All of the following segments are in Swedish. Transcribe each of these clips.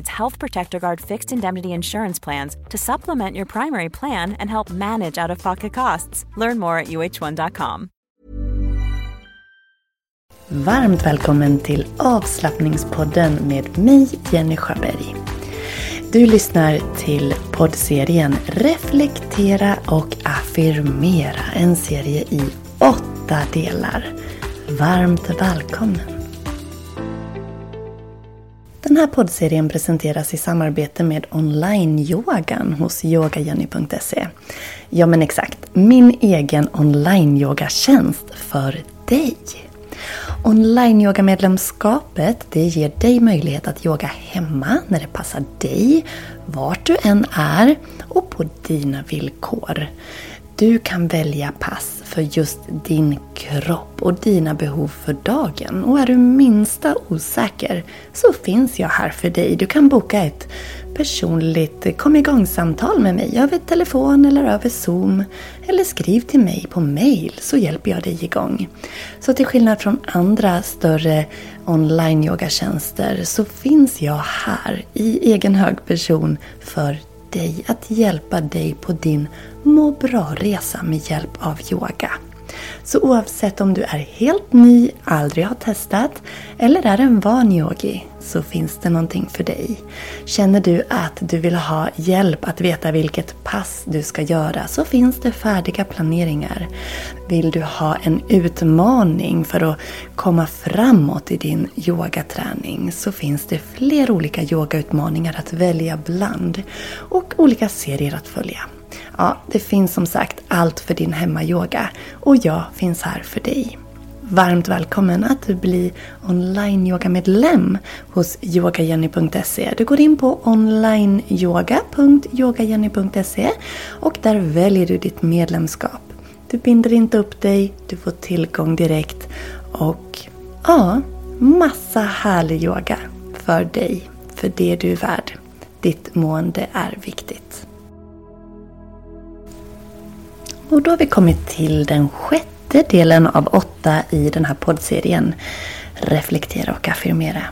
provides Health Protector Guard fixed indemnity insurance plans to supplement your primary plan and help manage out of pocket costs. Learn more at uh1.com. Varmt välkommen till avslappningspodden med mig, Jenny Sjöberg. Du lyssnar till poddserien Reflektera och affirmera. En serie i åtta delar. Varmt välkommen! Den här poddserien presenteras i samarbete med online-yogan hos yogajenny.se. Ja men exakt, min egen online-yogatjänst för dig. Online-yogamedlemskapet det ger dig möjlighet att yoga hemma när det passar dig, vart du än är och på dina villkor. Du kan välja pass för just din kropp och dina behov för dagen. Och är du minsta osäker så finns jag här för dig. Du kan boka ett personligt kom igång-samtal med mig över telefon eller över zoom. Eller skriv till mig på mail så hjälper jag dig igång. Så till skillnad från andra större online-yogatjänster så finns jag här i egen hög person för dig att hjälpa dig på din må bra-resa med hjälp av yoga. Så oavsett om du är helt ny, aldrig har testat eller är en van yogi så finns det någonting för dig. Känner du att du vill ha hjälp att veta vilket pass du ska göra så finns det färdiga planeringar. Vill du ha en utmaning för att komma framåt i din yogaträning så finns det fler olika yogautmaningar att välja bland och olika serier att följa. Ja, det finns som sagt allt för din hemmayoga och jag finns här för dig. Varmt välkommen att bli online-yogamedlem hos yogajenny.se. Du går in på onlineyoga.yogajenny.se och där väljer du ditt medlemskap. Du binder inte upp dig, du får tillgång direkt och ja, massa härlig yoga för dig, för det du är värd. Ditt mående är viktigt. Och då har vi kommit till den sjätte delen av åtta i den här poddserien Reflektera och affirmera.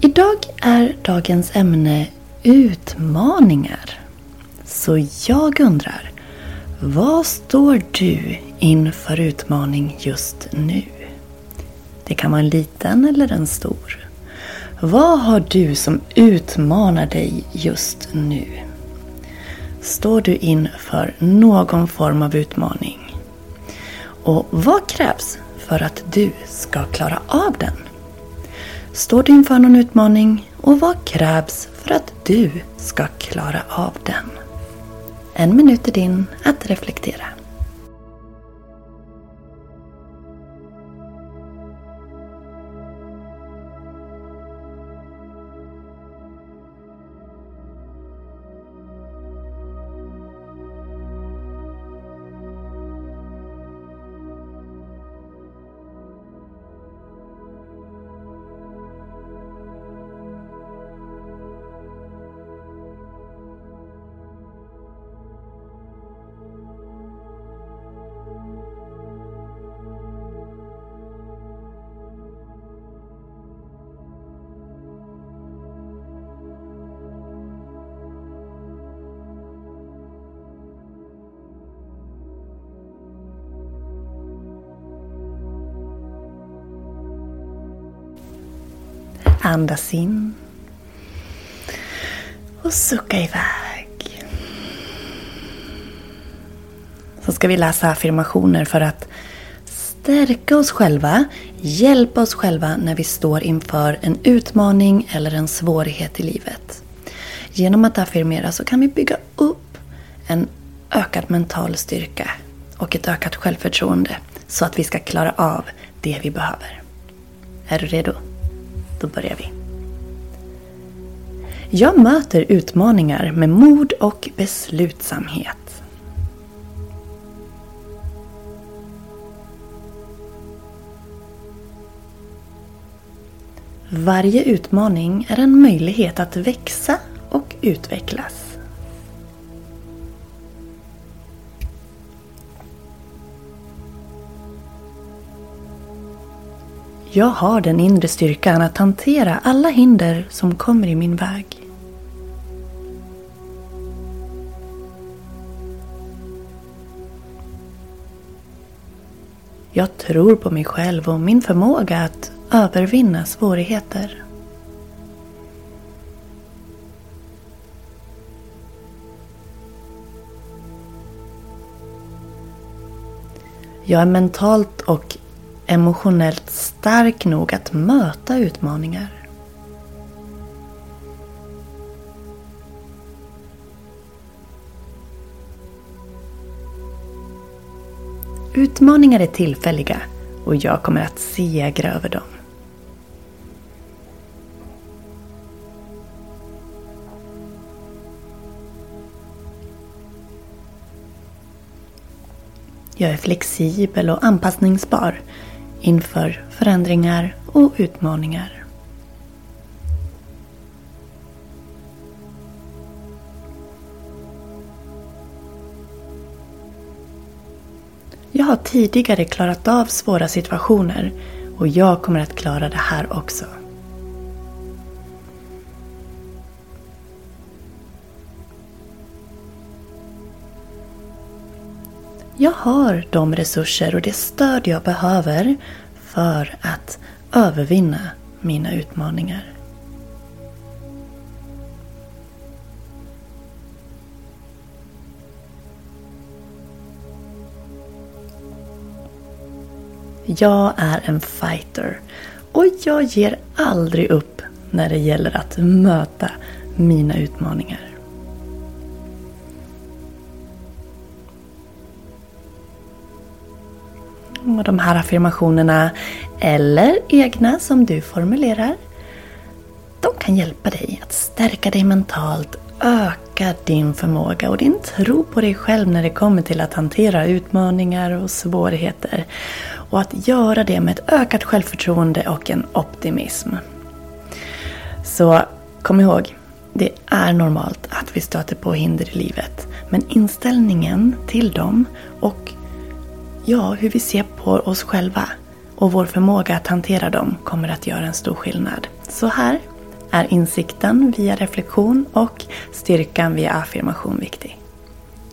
Idag är dagens ämne utmaningar. Så jag undrar, vad står du inför utmaning just nu? Det kan vara en liten eller en stor. Vad har du som utmanar dig just nu? Står du inför någon form av utmaning. Och vad krävs för att du ska klara av den? Står du inför någon utmaning och vad krävs för att du ska klara av den? En minut är din att reflektera. Andas in. Och sucka iväg. Så ska vi läsa affirmationer för att stärka oss själva, hjälpa oss själva när vi står inför en utmaning eller en svårighet i livet. Genom att affirmera så kan vi bygga upp en ökad mental styrka och ett ökat självförtroende så att vi ska klara av det vi behöver. Är du redo? Då börjar vi. Jag möter utmaningar med mod och beslutsamhet. Varje utmaning är en möjlighet att växa och utvecklas. Jag har den inre styrkan att hantera alla hinder som kommer i min väg. Jag tror på mig själv och min förmåga att övervinna svårigheter. Jag är mentalt och emotionellt stark nog att möta utmaningar. Utmaningar är tillfälliga och jag kommer att segra över dem. Jag är flexibel och anpassningsbar inför förändringar och utmaningar. Jag har tidigare klarat av svåra situationer och jag kommer att klara det här också. Jag har de resurser och det stöd jag behöver för att övervinna mina utmaningar. Jag är en fighter och jag ger aldrig upp när det gäller att möta mina utmaningar. Och de här affirmationerna, eller egna som du formulerar, de kan hjälpa dig att stärka dig mentalt, öka din förmåga och din tro på dig själv när det kommer till att hantera utmaningar och svårigheter. Och att göra det med ett ökat självförtroende och en optimism. Så kom ihåg, det är normalt att vi stöter på hinder i livet. Men inställningen till dem och ja, hur vi ser på oss själva och vår förmåga att hantera dem kommer att göra en stor skillnad. Så här är insikten via reflektion och styrkan via affirmation viktig.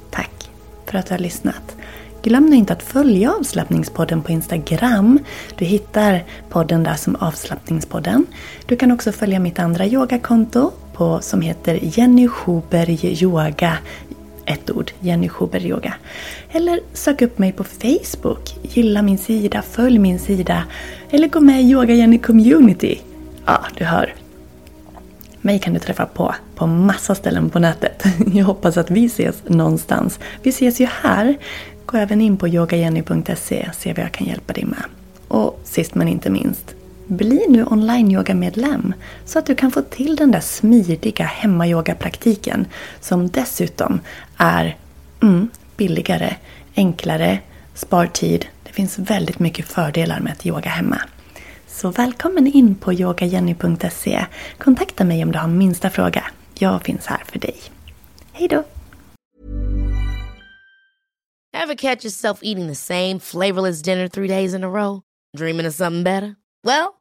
Tack för att du har lyssnat. Glöm nu inte att följa avslappningspodden på Instagram. Du hittar podden där som avslappningspodden. Du kan också följa mitt andra yogakonto på, som heter Jenny Schuberg Yoga ett ord, Jenny Schuber Yoga. Eller sök upp mig på Facebook, gilla min sida, följ min sida. Eller gå med i Yoga Jenny Community. Ja, du hör. Mig kan du träffa på på massa ställen på nätet. Jag hoppas att vi ses någonstans. Vi ses ju här. Gå även in på yogajenny.se och se vad jag kan hjälpa dig med. Och sist men inte minst, bli nu online-yoga-medlem så att du kan få till den där smidiga hemmayoga-praktiken som dessutom är mm, billigare, enklare, spar tid. Det finns väldigt mycket fördelar med att yoga hemma. Så välkommen in på yogajenny.se. Kontakta mig om du har minsta fråga. Jag finns här för dig. Hej då! Have catch yourself eating the same flavorless dinner three days in a row? Dreaming of something better? Well,